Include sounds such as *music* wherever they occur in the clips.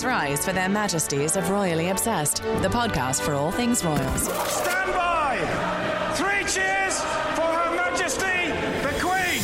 Please rise for their majesties of Royally Obsessed, the podcast for all things royals. Stand by! Three cheers for Her Majesty the Queen!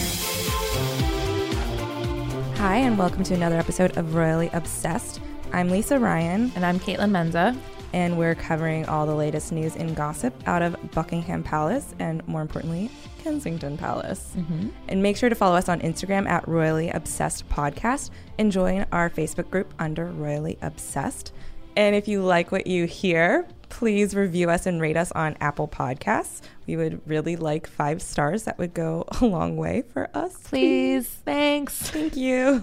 Hi, and welcome to another episode of Royally Obsessed. I'm Lisa Ryan, And I'm Kaitlin Menza. And we're covering all the latest news and gossip out of Buckingham Palace and, more importantly, Kensington Palace. Mm-hmm. And make sure to follow us on Instagram at Royally Obsessed Podcast and join our Facebook group under Royally Obsessed. And if you like what you hear, please review us and rate us on Apple Podcasts. We would really like five stars. That would go *laughs* a long way for us. Please. *laughs* Thanks. Thank you.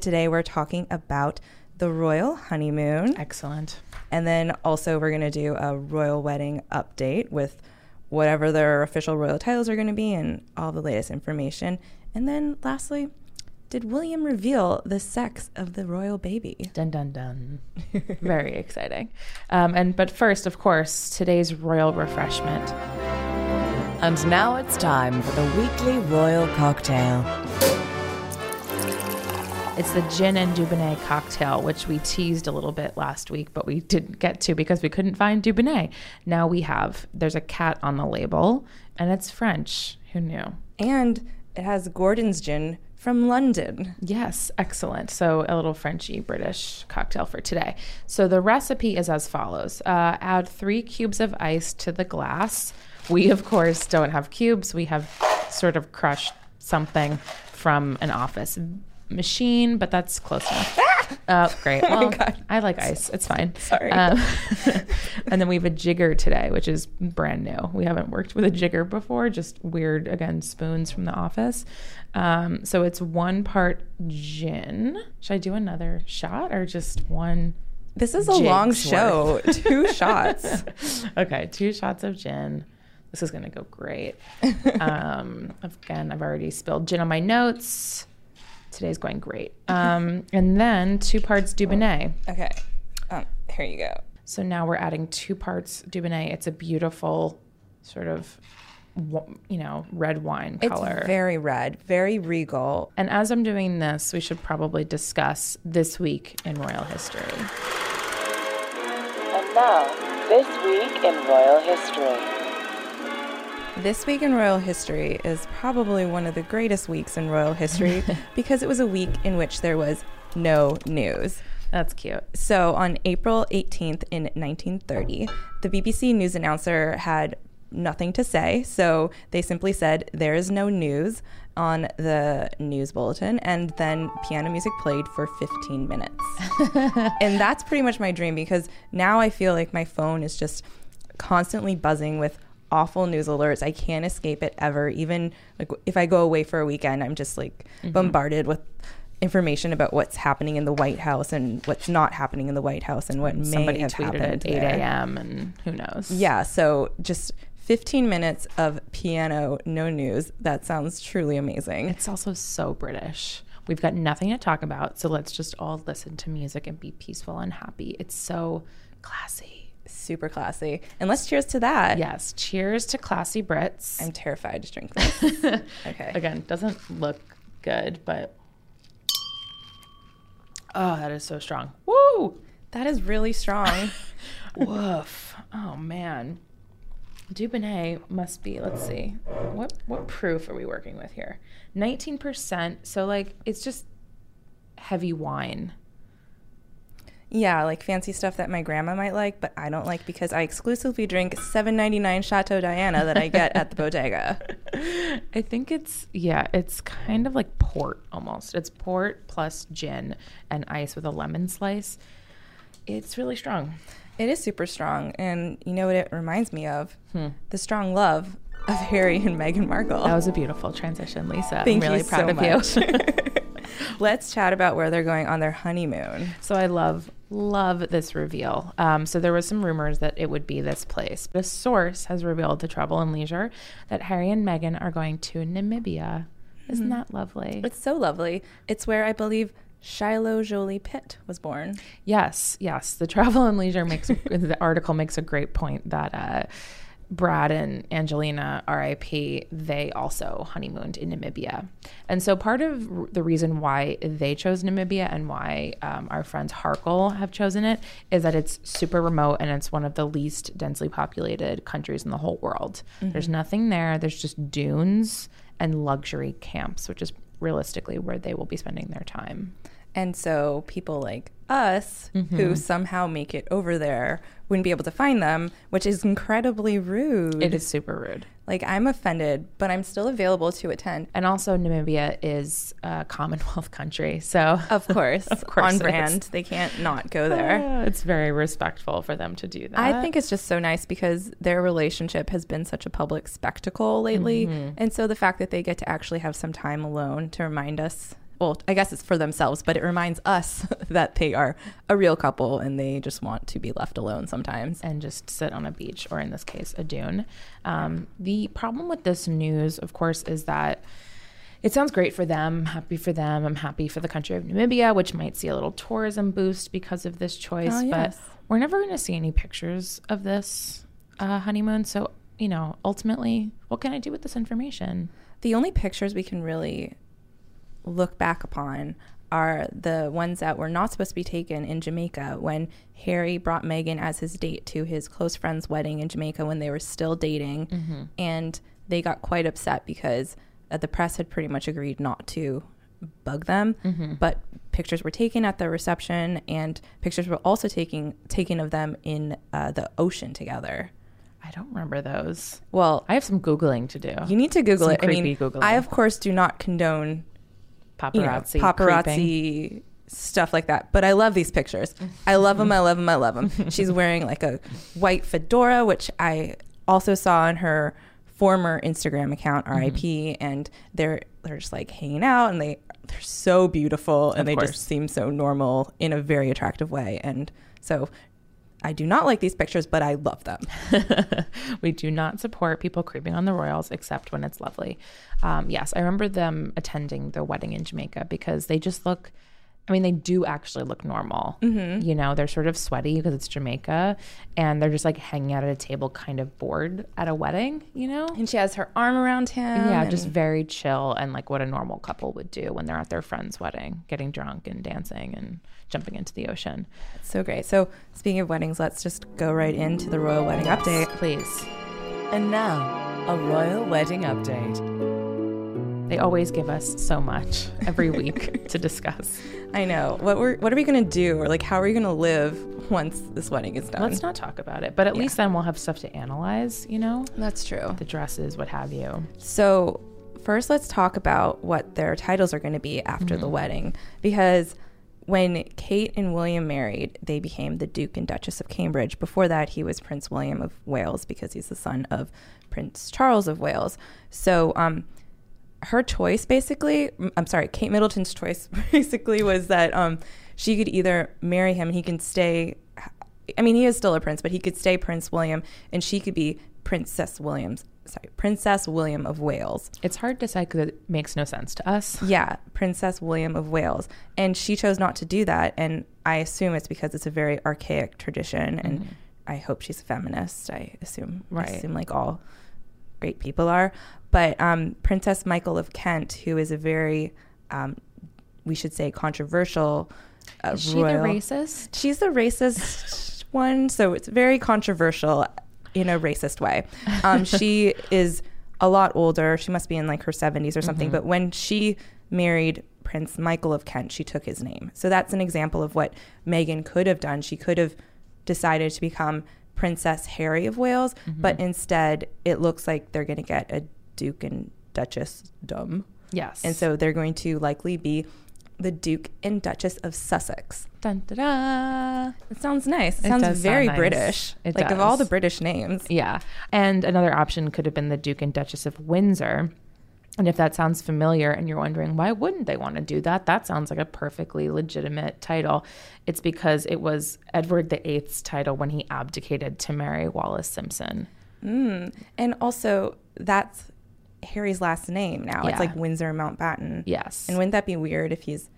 Today we're talking about the royal honeymoon. Excellent. And then also we're going to do a royal wedding update with whatever their official royal titles are going to be and all the latest information. And then lastly, did William reveal the sex of the royal baby? Dun dun dun. Very *laughs* exciting. Um, and but first, of course, today's royal refreshment. And now it's time for the weekly royal cocktail. It's the gin and Dubonnet cocktail, which we teased a little bit last week, but we didn't get to because we couldn't find Dubonnet. Now we have. There's a cat on the label, and it's French. Who knew? And it has Gordon's gin from London. Yes, excellent. So, a little Frenchy British cocktail for today. So, the recipe is as follows uh, add three cubes of ice to the glass. We, of course, don't have cubes. We have sort of crushed something from an office machine, but that's close enough. *laughs* Oh, great. *laughs* Well, I like ice. It's fine. Sorry. Um, *laughs* and then we have a jigger today, which is brand new. We haven't worked with a jigger before, just weird, again, spoons from the office. Um, so it's one part gin. Should I do another shot or just one? This is a long show. Two shots. Okay, two shots of gin. This is going to go great. Um, again, I've already spilled gin on my notes. Today's going great. Um, and then two parts Dubonnet. Okay. Um, here you go. So now we're adding two parts Dubonnet. It's a beautiful sort of, you know, red wine color. It's very red, very regal. and as I'm doing this, we should probably discuss this week in royal history. And now, this week in royal history. This week in royal history is probably one of the greatest weeks in royal history *laughs* because it was a week in which there was no news. That's cute. So on April 18th in 1930, the BBC news announcer had nothing to say. So they simply said, There is no news on the news bulletin. And then piano music played for 15 minutes. *laughs* and that's pretty much my dream because now I feel like my phone is just constantly buzzing with awful news alerts. I can't escape it ever. Even like if I go away for a weekend, I'm just like mm-hmm. bombarded with information about what's happening in the White House and what's not happening in the White House and what may Somebody have tweeted happened at 8 a.m. and who knows? Yeah, so just 15 minutes of piano, no news. That sounds truly amazing. It's also so British. We've got nothing to talk about, so let's just all listen to music and be peaceful and happy. It's so classy. Super classy. And let's cheers to that. Yes, cheers to classy Brits. I'm terrified to drink *laughs* this. okay. Again, doesn't look good, but oh, that is so strong. Woo! That is really strong. *laughs* Woof. Oh man. Dubonnet must be, let's see. What what proof are we working with here? 19%. So like it's just heavy wine. Yeah, like fancy stuff that my grandma might like, but I don't like because I exclusively drink 7.99 Chateau Diana that I get at the *laughs* bodega. I think it's yeah, it's kind of like port almost. It's port plus gin and ice with a lemon slice. It's really strong. It is super strong, and you know what it reminds me of? Hmm. The strong love of Harry and Meghan Markle. That was a beautiful transition, Lisa. Thank I'm really you proud so of you. *laughs* *laughs* Let's chat about where they're going on their honeymoon. So I love love this reveal. Um, so there was some rumors that it would be this place. The source has revealed to Travel and Leisure that Harry and Meghan are going to Namibia. Isn't that lovely? It's so lovely. It's where I believe Shiloh Jolie Pitt was born. Yes, yes. The *laughs* Travel and Leisure makes *laughs* the article makes a great point that uh, Brad and Angelina, RIP, they also honeymooned in Namibia. And so part of the reason why they chose Namibia and why um, our friends Harkle have chosen it is that it's super remote and it's one of the least densely populated countries in the whole world. There's nothing there, there's just dunes and luxury camps, which is realistically where they will be spending their time. And so people like us Mm-hmm. who somehow make it over there wouldn't be able to find them, which is incredibly rude. It is super rude. Like I'm offended, but I'm still available to attend. And also, Namibia is a Commonwealth country. So, *laughs* Of course, *laughs* Of course on it is. brand. They can't not go there. Uh, it's very respectful for them to do that. I think it's just so nice because their relationship has been such a public spectacle lately. Mm-hmm. And so the fact that they get to actually have some time alone to remind us well, I guess it's for themselves, but it reminds us *laughs* that they are a real couple and they just want to be left alone sometimes. and just sit on a beach, or in this case, a dune. Um, the problem with this news, of course, is that it sounds great for them. Happy for them. I'm happy for the country of Namibia, which might see a little tourism boost because of this choice. Oh, yes. But we're never going to see any pictures of this uh, honeymoon. So, you know, ultimately, what can I do with this information? The only pictures we can really look back upon are the ones that were not supposed to be taken in Jamaica when Harry brought Meghan as his date to his close friend's wedding in Jamaica when they were still dating. And they got quite upset because uh, the press had pretty much agreed not to bug them. But pictures were taken at the reception, and pictures were also taking, taken of them in uh, the ocean together. I don't remember those. Well, I have some Googling to do. you need to Google Some it. I mean, Googling. I, of course, do not condone you know, paparazzi. paparazzi creeping. stuff like that. But I love these pictures. I love them. I love them. I love them. *laughs* She's wearing like a white fedora, which I also saw on her former Instagram account, RIP, Mm-hmm. and they're they're just like hanging out, and they they're so beautiful, and Of they course. just seem so normal in a very attractive way, and so. I do not like these pictures, but I love them. *laughs* we do not support people creeping on the royals except when it's lovely. Um, yes, I remember them attending the wedding in Jamaica because they just look. I mean, they do actually look normal. Mm-hmm. You know, they're sort of sweaty because it's Jamaica, and they're just like hanging out at a table, kind of bored at a wedding. You know, And she has her arm around him. yeah, and- just very chill and like what a normal couple would do when they're at their friend's wedding, getting drunk and dancing and jumping into the ocean. So great. So, speaking of weddings, let's just go right into the royal wedding update. Please. And now, a royal wedding update. They always give us so much every week *laughs* to discuss. I know. What we're what are we gonna do, or like how are we gonna live once this wedding is done? Let's not talk about it, but at least then we'll have stuff to analyze, you know? That's true. The dresses, what have you. So first, let's talk about what their titles are going to be after the wedding, because when Kate and William married, they became the Duke and Duchess of Cambridge. Before that, he was Prince William of Wales because he's the son of Prince Charles of Wales. So, um, her choice basically i'm sorry kate middleton's choice *laughs* basically was that um, she could either marry him and he can stay i mean he is still a prince but he could stay prince william and she could be princess williams sorry princess william of wales It's hard to say because it makes no sense to us. yeah princess william of wales and she chose not to do that and i assume it's because it's a very archaic tradition and i hope she's a feminist i assume Right. I assume like all great people are. But um, Princess Michael of Kent, who is a very, um, we should say, controversial uh, Is she royal. the racist? She's the racist one, so it's very controversial in a racist way. Um, *laughs* she is a lot older. She must be in like her 70s or something. But when she married Prince Michael of Kent, she took his name. So that's an example of what Meghan could have done. She could have decided to become Princess Harry of Wales, but mm-hmm. instead it looks like they're going to get a Duke and Duchess dumb. Yes. And so they're going to likely be the Duke and Duchess of Sussex. Dun, da, da. It sounds nice. It, It sounds does sound very nice. British. It like of all the. British names. Yeah. And another option could have been the Duke and Duchess of Windsor. And if that sounds familiar and you're wondering why wouldn't they want to do that, that sounds like a perfectly legitimate title. It's because it was Edward VIII's title when he abdicated to marry Wallis Simpson. Mm. And also, that's Harry's last name now. Yeah. It's like Windsor Mountbatten. Yes. And wouldn't that be weird if he's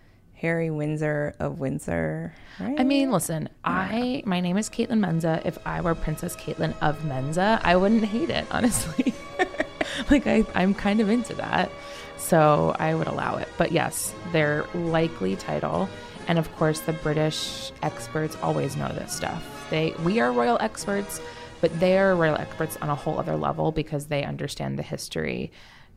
Harry Windsor of Windsor. Right? I mean, listen, I my name is Kaitlin Menza. If I were Princess Kaitlin of Menza, I wouldn't hate it, honestly. *laughs* *laughs* like I, I'm kind of into that. So I would allow it. But yes, their likely title. And of course the British experts always know this stuff. They we are royal experts, but they are royal experts on a whole other level because they understand the history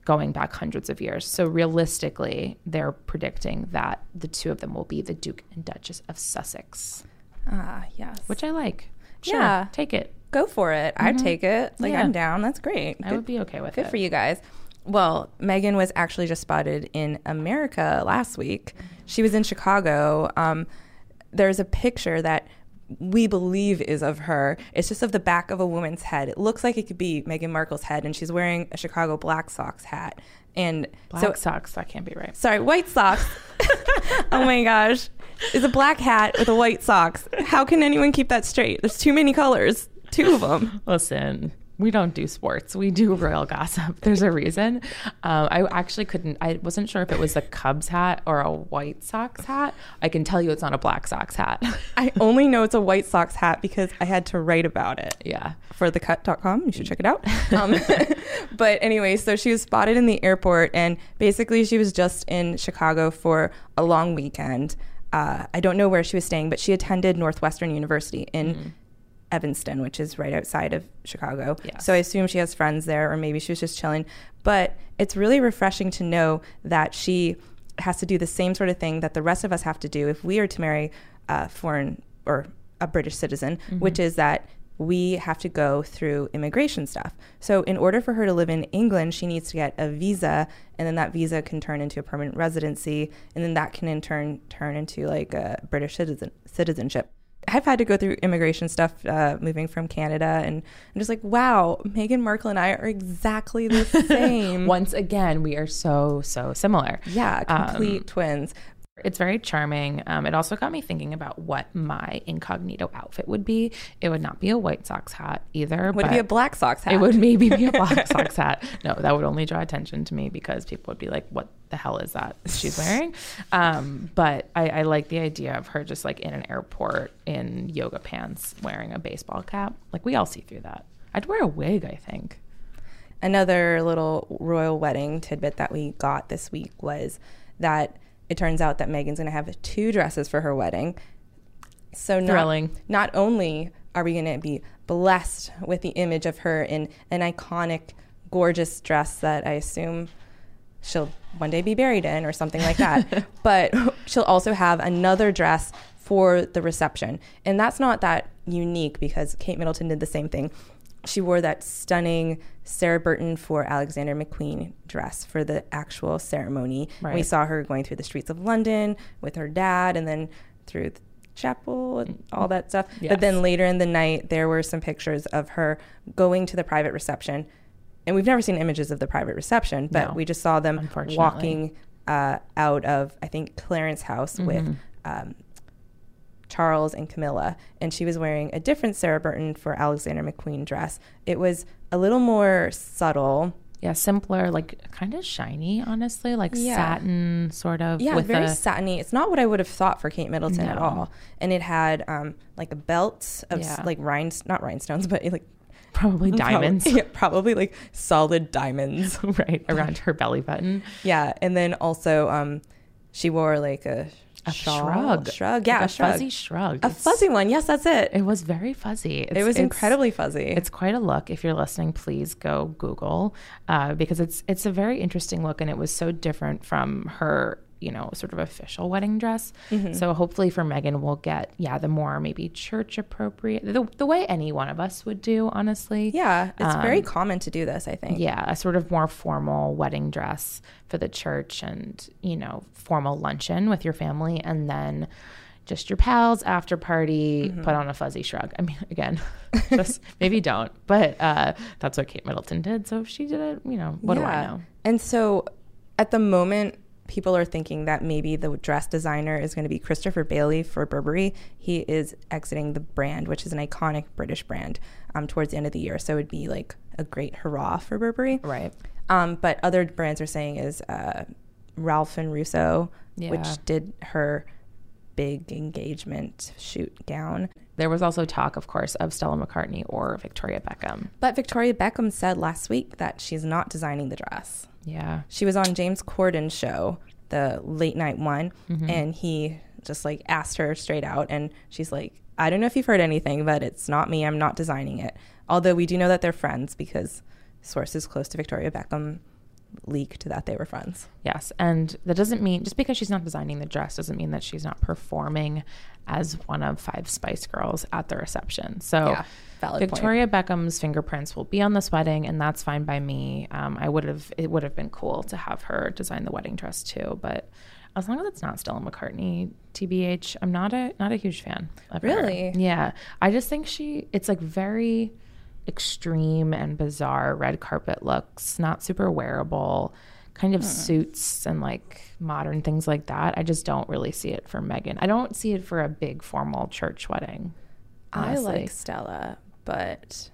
going back hundreds of years. So realistically, they're predicting that the two of them will be the Duke and Duchess of Sussex, ah, yes. which I like. Sure, Yeah. take it. Go for it. I'd take it. Like Yeah. I'm down. That's great. I would be okay with Good it. Good for you guys. Well, Meghan was actually just spotted in America last week. She was in Chicago. Um, there's a picture that we believe is of her. It's just of the back of a woman's head. It looks like it could be Meghan Markle's head, and she's wearing a Chicago Black Sox hat. And Black so, socks, that can't be right. sorry, White Sox. *laughs* oh my gosh. It's a black hat with a White Sox. How can anyone keep that straight? There's too many colors. Two of them. Listen, we don't do sports. We do royal gossip. *laughs* There's a reason. Um, I actually couldn't. I wasn't sure if it was a Cubs hat or a White Sox hat. I can tell you it's not a Black Sox hat. I only know it's a White Sox hat because I had to write about it yeah. for thecut.com. You should check it out. Um, *laughs* but anyway, so she was spotted in the airport, and basically she was just in Chicago for a long weekend. Uh, I don't know where she was staying, but she attended Northwestern University in Evanston, which is right outside of Chicago. Yes. So I assume she has friends there, or maybe she was just chilling. But it's really refreshing to know that she has to do the same sort of thing that the rest of us have to do if we are to marry a foreign or a British citizen, mm-hmm. which is that we have to go through immigration stuff. So, in order for her to live in England, she needs to get a visa, and then that visa can turn into a permanent residency, and then that can in turn turn into like a British citizen citizenship. I've had to go through immigration stuff uh, moving from Canada, and I'm just like, wow, Meghan Markle and I are exactly the *laughs* same. Once again, we are so so similar. yeah, Um, complete twins. It's very charming. Um, it also got me thinking about what my incognito outfit would be. It would not be a White Sox hat either. Would it be a Black Sox hat? It would maybe be a Black *laughs* socks hat. No, that would only draw attention to me because people would be like, "What the hell is that she's wearing?" Um, but I, I like the idea of her just like in an airport in yoga pants, wearing a baseball cap. Like we all see through that. I'd wear a wig. I think. Another little royal wedding tidbit that we got this week was that it turns out that Meghan's going to have two dresses for her wedding. So not, Thrilling. not only are we going to be blessed with the image of her in an iconic, gorgeous dress that I assume she'll one day be buried in or something like that, *laughs* but she'll also have another dress for the reception. And that's not that unique because Kate Middleton did the same thing. She wore that stunning Sarah Burton for Alexander McQueen dress for the actual ceremony. Right. We saw her going through the streets of London with her dad and then through the chapel and all that stuff. Yes. But then later in the night, there were some pictures of her going to the private reception. And we've never seen images of the private reception, but No, we just saw them walking uh, out of, I think, Clarence House with Mm-hmm. um, Charles and Camilla. And she was wearing a different Sarah Burton for Alexander McQueen dress. It was a little more subtle. Yeah, simpler, like kind of shiny, honestly, like Yeah. satin sort of. Yeah, with very a, satiny. It's not what I would have thought for Kate Middleton at all. And it had um, like a belt of Yeah. like rhinestones, not rhinestones, but like probably *laughs* diamonds, Probably, yeah, probably like solid diamonds. *laughs* right around her belly button. yeah, and then also um, she wore like a, A shrug, shrug, Like yeah, a a shrug. fuzzy shrug, a It's- fuzzy one. Yes, that's it. It was very fuzzy. It's, it was incredibly fuzzy. It's quite a look. If you're listening, please go Google uh, because it's it's a very interesting look, and it was so different from her, you know, sort of official wedding dress. Mm-hmm. So hopefully for Meghan, we'll get yeah the more maybe church appropriate, the the way any one of us would do, honestly. yeah, it's very Um, common to do this. I think. Yeah, a sort of more formal wedding dress for the church and, you know, formal luncheon with your family and then just your pals after party, Mm-hmm. put on a fuzzy shrug. I mean, again, *laughs* just maybe don't, but uh, that's what Kate Middleton did. So if she did it, you know, what do I know? And so at the moment, people are thinking that maybe the dress designer is going to be Christopher Bailey for Burberry. He is exiting the brand, which is an iconic British brand, um, towards the end of the year. So it would be like a great hurrah for Burberry. Right. Um, but other brands are saying is uh, Ralph and Russo Yeah. which did her big engagement shoot gown. There was also talk, of course, of Stella McCartney or Victoria Beckham. But Victoria Beckham said last week that she's not designing the dress. Yeah. She was on James Corden's show, the late night one, mm-hmm. and he just like asked her straight out, and she's like, "I don't know if you've heard anything, but it's not me. I'm not designing it." Although we do know that they're friends because sources close to Victoria Beckham leaked that they were friends. Yes. And that doesn't mean, just because she's not designing the dress, doesn't mean that she's not performing as one of five Spice Girls at the reception. So, Yeah, valid point. Victoria Beckham's fingerprints will be on this wedding, and that's fine by me. Um, I would have, it would have been cool to have her design the wedding dress too, but as long as it's not Stella McCartney, TBH, I'm not a not a huge fan. Of her. Really? Yeah. I just think she, it's like very extreme and bizarre red carpet looks, not super wearable, kind of hmm. suits and like modern things like that. I just don't really see it for Meghan. I don't see it for a big formal church wedding. I like Stella, but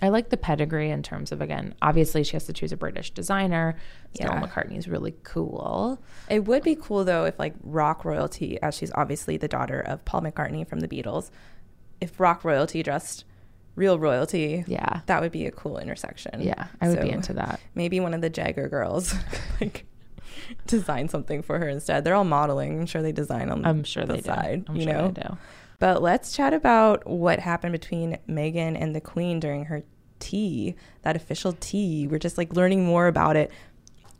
I like the pedigree in terms of again, obviously she has to choose a British designer. Stella McCartney is really cool. it would be cool though if like rock royalty, as she's obviously the daughter of Paul McCartney from the Beatles, if rock royalty dressed real royalty, Yeah. that would be a cool intersection. Yeah, I would be into that. Maybe one of the Jagger girls *laughs* like design something for her instead. They're all modeling. I'm sure they design on I'm sure the they side. do. I'm you sure know. they do. But let's chat about what happened between Meghan and the Queen during her tea, that official tea. We're just like learning more about it.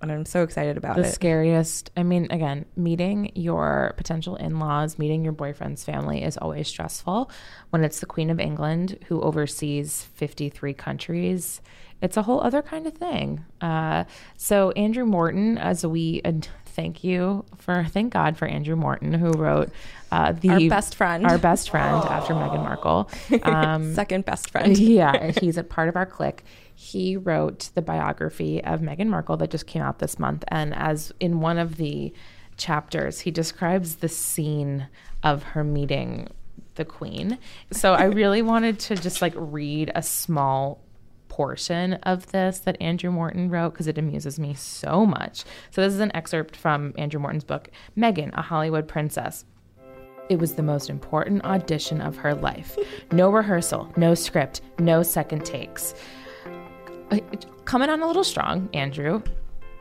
And I'm so excited about the it. scariest i mean again meeting your potential in-laws meeting your boyfriend's family is always stressful when it's the queen of england who oversees 53 countries it's a whole other kind of thing uh, so andrew morton as we thank you for thank god for andrew morton who wrote uh, the Our best friend. our best friend after meghan markle um, *laughs* Second best friend. yeah, he's a part of our clique. He wrote the biography of Meghan Markle that just came out this month. And as in one of the chapters, he describes the scene of her meeting the queen. So I *laughs* really wanted to just like read a small portion of this that Andrew Morton wrote because it amuses me so much. So this is an excerpt from Andrew Morton's book, Meghan, a Hollywood Princess. It was the most important audition of her life. No rehearsal, no script, no second takes. Coming on a little strong, Andrew.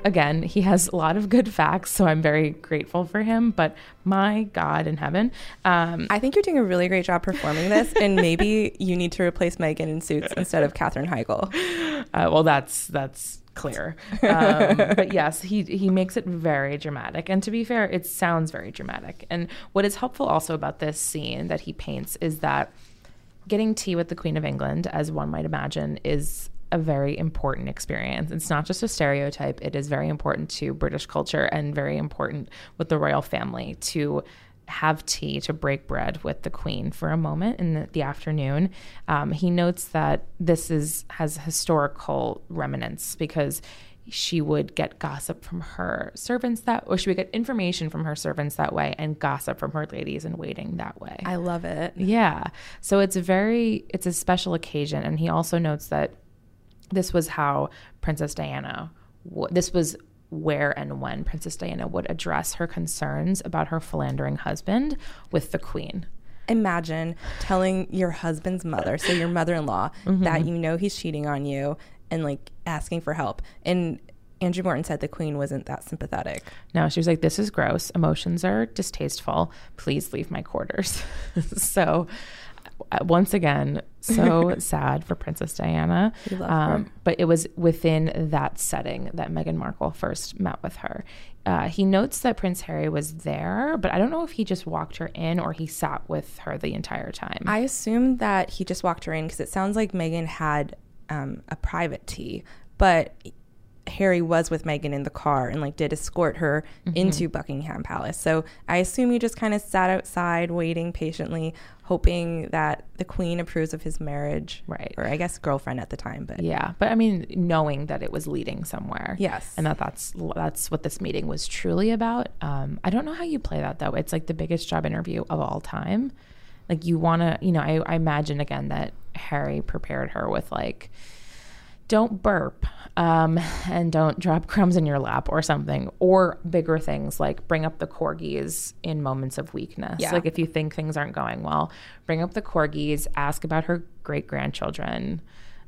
Again, he has a lot of good facts, so I'm very grateful for him. But my God in heaven, um, I think you're doing a really great job performing this, and maybe you need to replace Meghan in suits instead of Katherine Heigl. *laughs* Uh, well, that's that's clear. Um, *laughs* but yes, he he makes it very dramatic. And to be fair, it sounds very dramatic. And what is helpful also about this scene that he paints is that getting tea with the Queen of England, as one might imagine, is a very important experience. It's not just a stereotype, it is very important to British culture and very important with the royal family to have tea to break bread with the queen for a moment in the, the afternoon. Um, he notes that this is has historical remnants because she would get gossip from her servants that, or she would get information from her servants that way, and gossip from her ladies in waiting that way. I love it. Yeah. So it's a very it's a special occasion and he also notes that this was how Princess Diana w- this was where and when Princess Diana would address her concerns about her philandering husband with the queen. Imagine telling your husband's mother, so your mother in law, that mm-hmm. you know he's cheating on you and like asking for help. And Andrew Morton said the queen wasn't that sympathetic. No, she was like, This is gross. Emotions are distasteful. Please leave my quarters. *laughs* so, once again, so *laughs* sad for Princess Diana. Um. But it was within that setting that Meghan Markle first met with her. Uh, he notes that Prince Harry was there, but I don't know if he just walked her in or he sat with her the entire time. I assume that he just walked her in because it sounds like Meghan had um, a private tea, but Harry was with Meghan in the car and like did escort her Mm-hmm. into Buckingham Palace. So I assume he just kind of sat outside waiting patiently, hoping that the Queen approves of his marriage, Right. Or I guess girlfriend at the time, but Yeah, but I mean, knowing that it was leading somewhere. Yes. and that that's that's what this meeting was truly about. Um, I don't know how you play that though. It's like the biggest job interview of all time. Like you want to, you know, I, I imagine again that Harry prepared her with like don't burp um, and don't drop *laughs* crumbs in your lap or something or bigger things like bring up the corgis in moments of weakness Yeah. like if you think things aren't going well bring up the corgis ask about her great grandchildren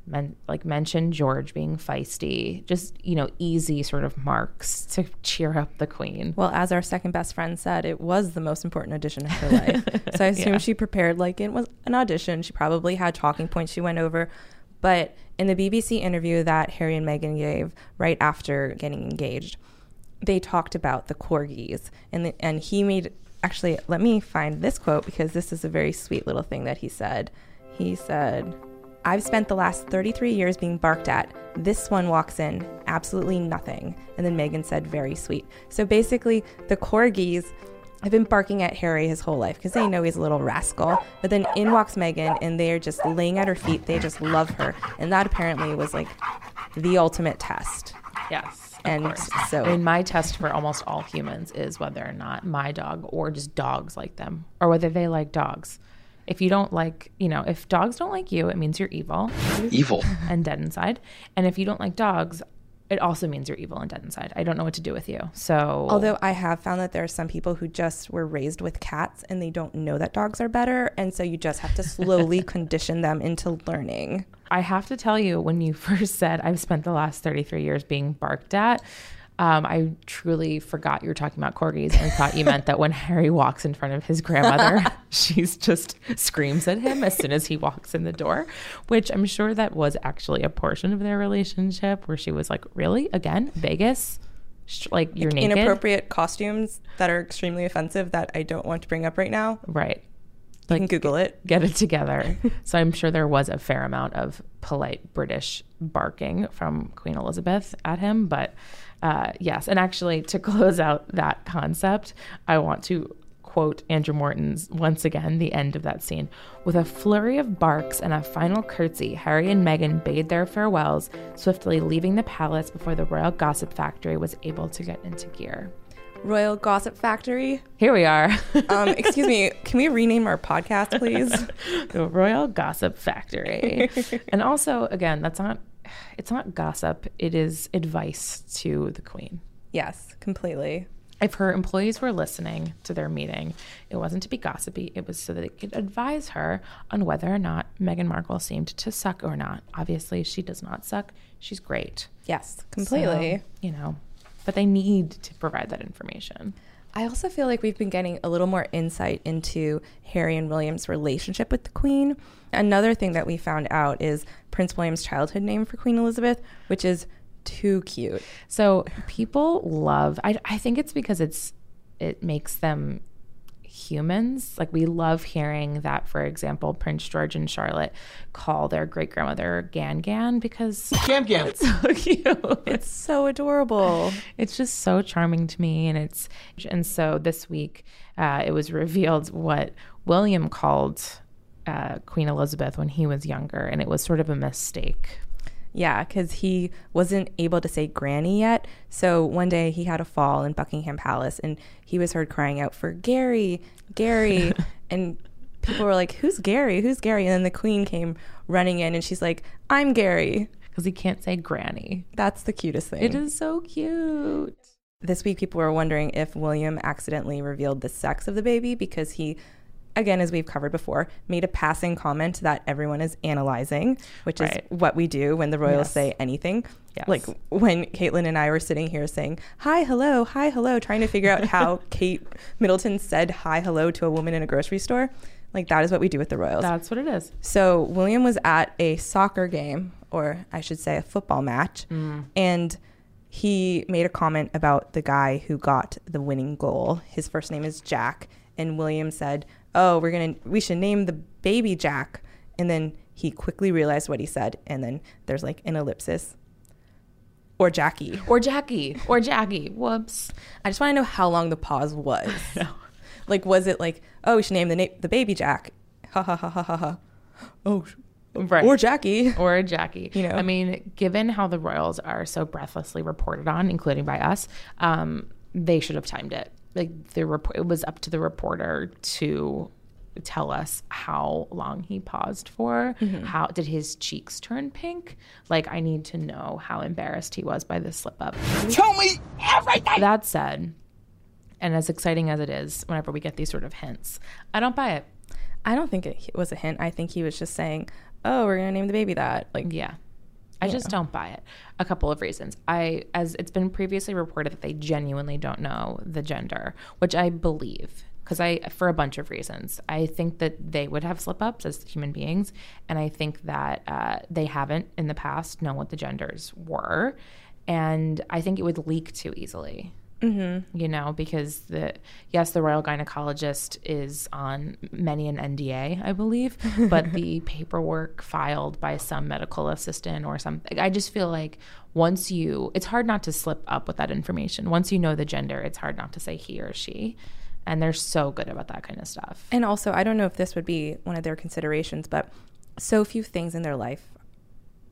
men- like mention george being feisty just you know easy sort of marks to cheer up the queen Well, as our second best friend said, it was the most important audition of her life. *laughs* so I assume Yeah. she prepared like it was an audition. She probably had talking points she went over. But in the BBC interview that Harry and Meghan gave right after getting engaged, they talked about the corgis, and the, and he made actually. Let me find this quote because this is a very sweet little thing that he said. He said. I've spent the last 33 years being barked at. This one walks in, absolutely nothing. And then Meghan said, very sweet. So basically, the corgis have been barking at Harry his whole life because they know he's a little rascal. But then in walks Meghan, and they are just laying at her feet. They just love her. And that apparently was like the ultimate test. yes of And course. so- I mean, my test for almost all humans is whether or not my dog or just dogs like them or whether they like dogs. If you don't like, you know, if dogs don't like you, it means you're evil Evil. and dead inside. And if you don't like dogs, it also means you're evil and dead inside. I don't know what to do with you. So, Although I have found that there are some people who just were raised with cats and they don't know that dogs are better. And so you just have to slowly *laughs* condition them into learning. I have to tell you, when you *laughs* first said I've spent the last 33 years being barked at, um, I truly forgot you were talking about corgis and thought you meant that when Harry walks in front of his grandmother, *laughs* she's just screams at him as soon as he walks in the door, which I'm sure that was actually a portion of their relationship where she was like, Really? Again? Vegas? Like you're naked? Inappropriate costumes that are extremely offensive that I don't want to bring up right now. Right. Can Google it. *laughs* get it together. so I'm sure there was a fair amount of polite British barking from Queen Elizabeth at him. But uh, yes, and actually, to *laughs* close out that concept, I want to quote Andrew Morton's once again the end of that scene. With a flurry of barks and a final curtsy, Harry and Meghan bade their farewells, swiftly leaving the palace before the royal gossip factory was able to get into gear. Royal Gossip Factory. Here we are. Um, *laughs* excuse me, can we rename our podcast, please? the *laughs* Royal Gossip Factory. *laughs* and also, again, that's not it's not gossip, it is advice to the queen. yes, completely. If her employees were listening to their meeting, it wasn't to be gossipy, it was so that they could advise her on whether or not Meghan Markle seemed to suck or not. Obviously, she does not suck. She's great. Yes, completely. So, you know, but they need to provide that information. I also feel like we've been getting a little more insight into Harry and William's relationship with the Queen. Another thing that we found out is Prince William's childhood name for Queen Elizabeth, which is too cute. So people love. I I think it's because it's it makes them humans. Like we love hearing that, for example, Prince George and Charlotte call their great grandmother Gan Gan because Gam Gam. it's so cute. It's so adorable. It's just so charming to me, and it's and so this week uh, it was revealed what William called uh, Queen Elizabeth when he was younger, and it was sort of a mistake. Yeah, because he wasn't able to say granny yet. So one day he had a fall in Buckingham Palace and he was heard crying out for Gary, Gary. *laughs* and people were like, Who's Gary? Who's Gary? And then the queen came running in and she's like, I'm Gary. Because he can't say granny. That's the cutest thing. It is so cute. This week, people were wondering if William accidentally revealed the sex of the baby because he, again, as we've covered before, made a passing comment that everyone is analyzing, which Right. is what we do when the royals Yes. say anything. Yes. Like when Kaitlin and I were sitting here saying, hi, hello, hi, hello, trying to figure out *laughs* how Kate Middleton said hi, hello to a woman in a grocery store. Like that is what we do with the royals. That's what it is. So William was at a soccer game, or I should say a football match, mm. and he made a comment about the guy who got the winning goal. His first name is Jack, and William said, "Oh, we're gonna we should name the baby Jack." And then he quickly realized what he said, and then there's like an ellipsis. Or Jackie. Or Jackie. Or Jackie. Whoops. I just want to know how long the pause was. *laughs* Like, was it like, oh, we should name the na- the baby Jack? Ha ha ha ha ha ha. Oh, Right. or Jackie. or Jackie. You know. I mean, given how the royals are so breathlessly reported on, including by us, um, they should have timed it. Like the report, it was up to the reporter to tell us how long he paused for. Mm-hmm. How did his cheeks turn pink? Like, I need to know how embarrassed he was by this slip up. Tell me everything. That said, and as exciting as it is, whenever we get these sort of hints, I don't buy it. I don't think it was a hint. I think he was just saying, "Oh, we're gonna name the baby that." Like, Yeah. I just don't buy it. A couple of reasons. I as it's been previously reported that they genuinely don't know the gender, which I believe because I for a bunch of reasons. I think that they would have slip ups as human beings, and I think that uh, they haven't in the past known what the genders were, and I think it would leak too easily. Mm-hmm. You know, because the yes, the royal gynecologist is on many an NDA, I believe, *laughs* but the paperwork filed by some medical assistant or something. I just feel like once you, it's hard not to slip up with that information. Once you know the gender, it's hard not to say he or she, and they're so good about that kind of stuff. And also, I don't know if this would be one of their considerations, but so few things in their life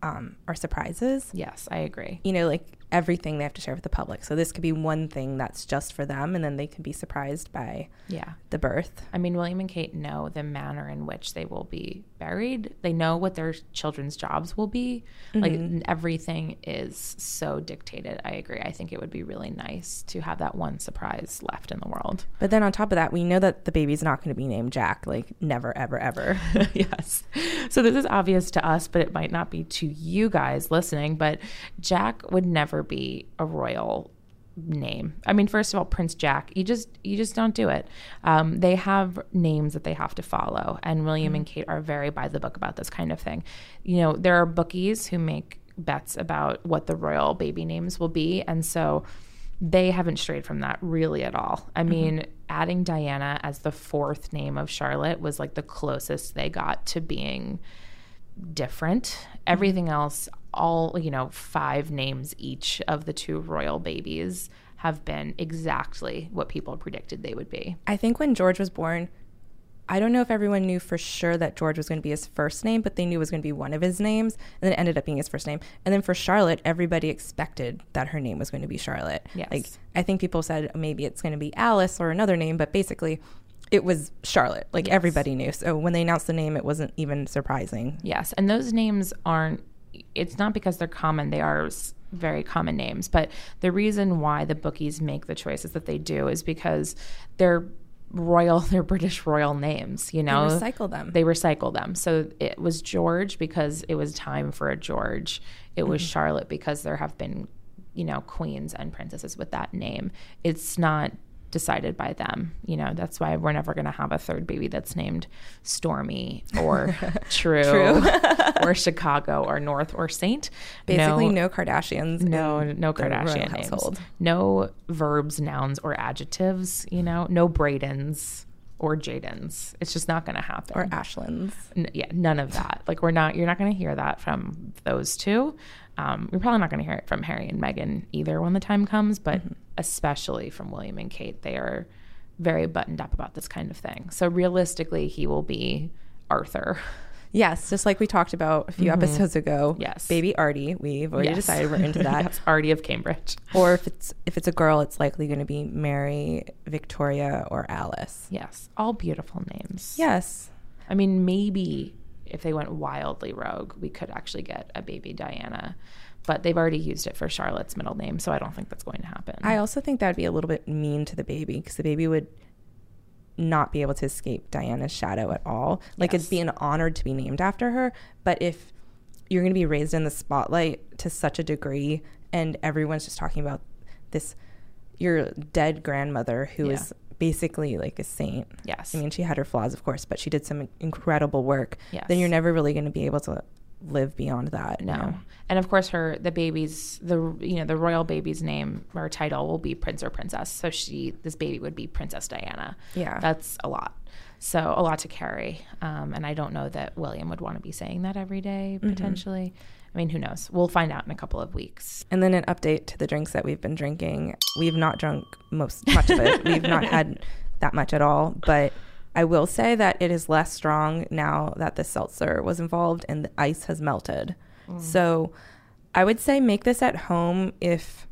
um, are surprises. Yes, I agree. You know, like everything they have to share with the public. So this could be one thing that's just for them, and then they could be surprised by Yeah. the birth. I mean, William and Kate know the manner in which they will be buried. They know what their children's jobs will be. Like mm-hmm. everything is so dictated. I agree. I think it would be really nice to have that one surprise left in the world. But then on top of that, we know that the baby's not going to be named Jack. Like never, ever, ever. *laughs* yes. So this is obvious to us, but it might not be to you guys listening. But Jack would never be a royal name. I mean, first of all, Prince Jack, you just you just don't do it. Um, they have names that they have to follow, and William and mm. Kate are very by the book about this kind of thing. You know, there are bookies who make bets about what the royal baby names will be, and so they haven't strayed from that really at all. I mm-hmm. mean, adding Diana as the fourth name of Charlotte was like the closest they got to being different. Mm-hmm. Everything else, all, you know, five names each of the two royal babies have been exactly what people predicted they would be. I think when George was born, I don't know if everyone knew for sure that George was going to be his first name, but they knew it was going to be one of his names, and then it ended up being his first name. And then for Charlotte, everybody expected that her name was going to be Charlotte. Yes. Like I think people said maybe it's going to be Alice or another name, but basically it was Charlotte. Like everybody knew. So when they announced the name, it wasn't even surprising. Yes, and those names aren't. It's not because they're common; they are very common names. But the reason why the bookies make the choices that they do is because they're royal. *laughs* They're British royal names. You know, They recycle them. They recycle them. So it was George because it was time for a George. It was mm-hmm. Charlotte because there have been, you know, queens and princesses with that name. It's not decided by them. You know, that's why we're never going to have a third baby that's named Stormy or *laughs* True, *laughs* or *laughs* Chicago or North or Saint. Basically, no, Kardashians. no, no Kardashian names. household. No verbs, nouns, or adjectives. You know, no Bradens or Jadens. It's just not going to happen. Or Ashlands. N- yeah, none of that. Like we're not. You're not going to hear that from those two. Um, you're probably not going to hear it from Harry and Meghan either when the time comes, but especially from William and Kate. They are very buttoned up about this kind of thing. So realistically, he will be Arthur. *laughs* Yes, just like we talked about a few episodes ago. Mm-hmm. Yes. Baby Artie. We've already Yes. decided we're into that. *laughs* yes, Artie of Cambridge. Or if it's if it's a girl, it's likely going to be Mary, Victoria, or Alice. Yes, all beautiful names. Yes. I mean, maybe if they went wildly rogue, we could actually get a baby Diana. But they've already used it for Charlotte's middle name, so I don't think that's going to happen. I also think that would be a little bit mean to the baby because the baby would not be able to escape Diana's shadow at all. Like Yes. it'd be an honor to be named after her, but if you're going to be raised in the spotlight to such a degree and everyone's just talking about this your dead grandmother who is Yeah. Basically like a saint. Yes. I mean, she had her flaws, of course, but she did some incredible work. Yes. Then you're never really going to be able to live beyond that. you no. know? And of course, her the baby's the you know the royal baby's name or title will be prince or princess. So she this baby would be Princess Diana. Yeah. that's a lot. So a lot to carry. Um, and I don't know that William would want to be saying that every day, Mm-hmm. I mean, who knows? We'll find out in a couple of weeks. And then an update to the drinks that we've been drinking. We've not drunk most much of it. *laughs* We've not had that much at all. But I will say that it is less strong now that the seltzer was involved and the ice has melted. Mm. So I would say make this at home if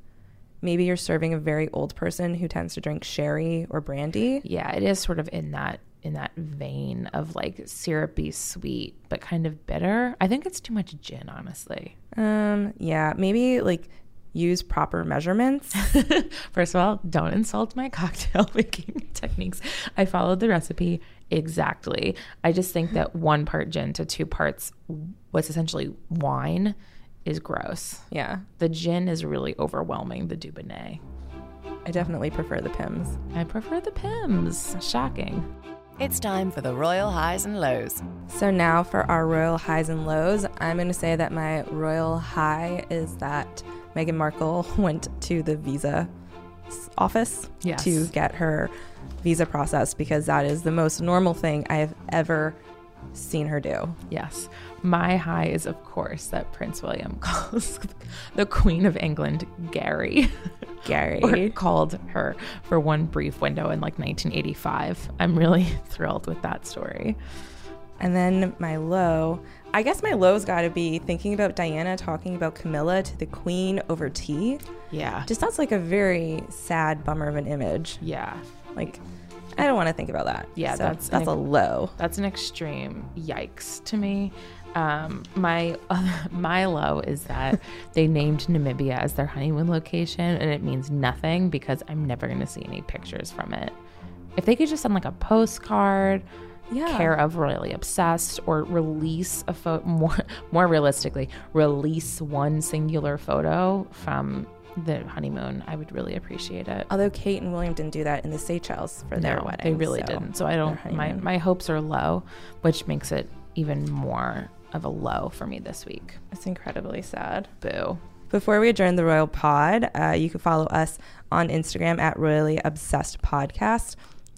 maybe you're serving a very old person who tends to drink sherry or brandy. Yeah, it is sort of in that in that vein of like syrupy sweet, but kind of bitter. I think it's too much gin, honestly. Um, yeah, maybe like use proper measurements. *laughs* First of all, don't insult my cocktail *laughs* making techniques. I followed the recipe exactly. I just think that one part gin to two parts what's essentially wine is gross. yeah, The gin is really overwhelming the Dubonnet. I definitely prefer the Pimm's. I prefer the Pimm's. Shocking. It's time for the Royal Highs and Lows. So now for our royal highs and lows, I'm going to say that my royal high is that Meghan Markle *laughs* went to the visa office Yes. to get her visa processed because that is the most normal thing I have ever seen her do. Yes. My high is, of course, that Prince William *laughs* calls *laughs* the Queen of England Gary. Gary. or called her for one brief window in like 1985. I'm really *laughs* thrilled with that story. And then my low, I guess my low's got to be thinking about Diana talking about Camilla to the queen over tea. Yeah. Just sounds like a very sad bummer of an image. yeah. Like, I don't want to think about that. Yeah, So that's that's an- a low. That's an extreme yikes to me. Um, my my low *laughs* is that *laughs* they named Namibia as their honeymoon location, and it means nothing because I'm never going to see any pictures from it. If they could just send like a postcard, Yeah. care of royally obsessed, or release a photo *laughs* more more realistically, release one singular photo from the honeymoon, I would really appreciate it. Although Kate and William didn't do that in the Seychelles for their No, wedding. They really so didn't. So I don't. My my hopes are low, which makes it even more of a low for me this week. It's incredibly sad. Boo. Before we adjourn the Royal Pod, uh, you can follow us on Instagram at Royally Obsessed Podcast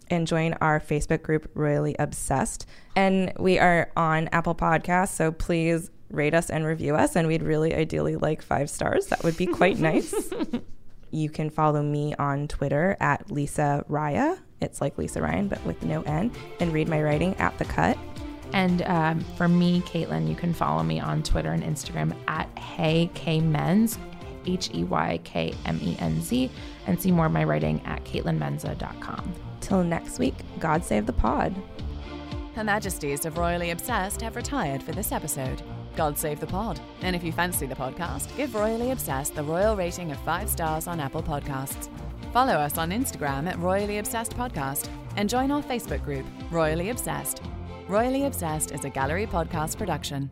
and join our Facebook group, Royally Obsessed. And we are on Apple Podcasts, so please rate us and review us. And we'd really ideally like five stars. That would be quite *laughs* nice. You can follow me on Twitter at Lisa Rya. It's like Lisa Ryan, but with no N. And read my writing at The Cut. And um, for me, Kaitlin, you can follow me on Twitter and Instagram at Hey K Menz, H E Y K M E N Z, and see more of my writing at KaitlinMenza.com. Till next week, God save the pod. Her Majesties of Royally Obsessed have retired for this episode. God save the pod. And if you fancy the podcast, give Royally Obsessed the royal rating of five stars on Apple Podcasts. Follow us on Instagram at Royally Obsessed Podcast and join our Facebook group, Royally Obsessed. Royally Obsessed is a gallery podcast production.